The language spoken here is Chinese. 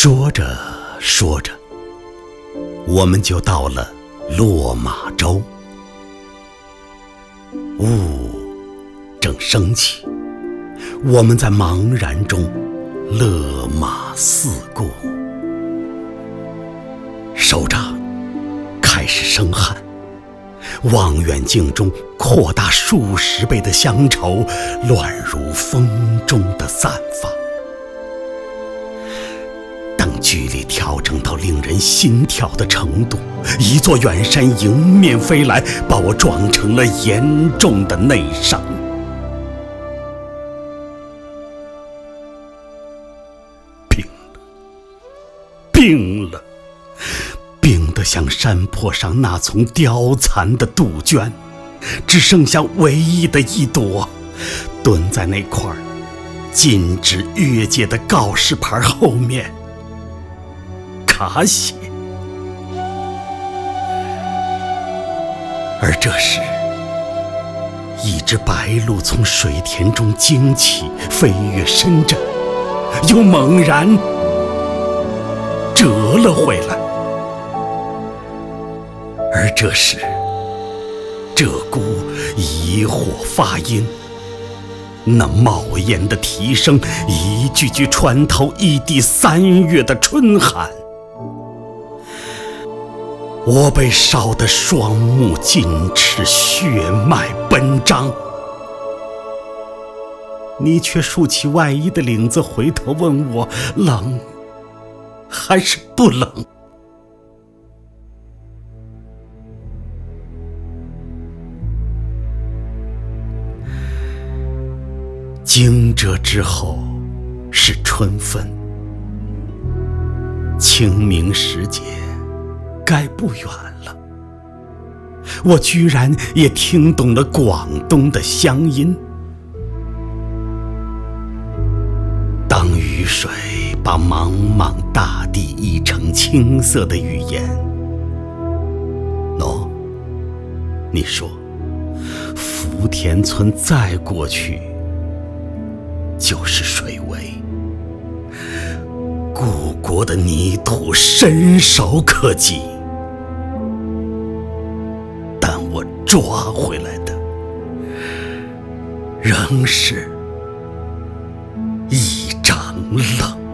说着说着，我们就到了落马洲。雾正升起，我们在茫然中勒马四顾，手掌开始生汗。望远镜中扩大数十倍的乡愁，乱如风中的散发。距离调整到令人心跳的程度，一座远山迎面飞来，把我撞成了严重的内伤。病了，病了。病得像山坡上那丛凋残的杜鹃，只剩下唯一的一朵，蹲在那块禁止越界的告示牌后面，茶歇。而这时，一只白鹭从水田中惊起，飞越深圳，又猛然折了回来。而这时，鹧鸪疑惑发音，那冒烟的啼声，一句句穿透一地三月的春寒。我被烧得双目尽赤，血脉奔张。你却竖起外衣的领子，回头问我冷还是不冷？惊蛰之后是春分，清明时节该不远了。我居然也听懂了广东的乡音。当雨水把茫茫大地译成青色的语言，喏，你说，福田村再过去。就是水围，故国的泥土伸手可及，我抓回来的仍是一张冷。